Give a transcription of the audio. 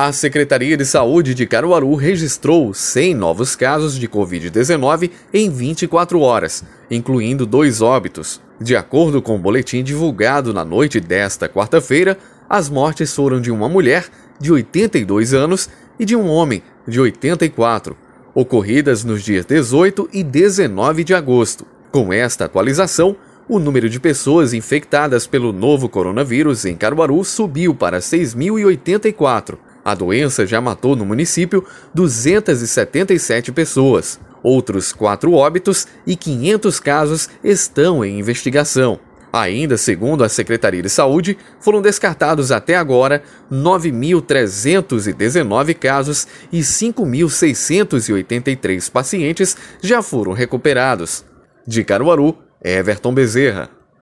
A Secretaria de Saúde de Caruaru registrou 100 novos casos de Covid-19 em 24 horas, incluindo dois óbitos. De acordo com o boletim divulgado na noite desta quarta-feira, as mortes foram de uma mulher de 82 anos e de um homem de 84, ocorridas nos dias 18 e 19 de agosto. Com esta atualização, o número de pessoas infectadas pelo novo coronavírus em Caruaru subiu para 6.084 a doença já matou no município 277 pessoas. Outros quatro óbitos e 500 casos estão em investigação. Ainda segundo a Secretaria de Saúde, foram descartados até agora 9.319 casos e 5.683 pacientes já foram recuperados. De Caruaru, Everton Bezerra.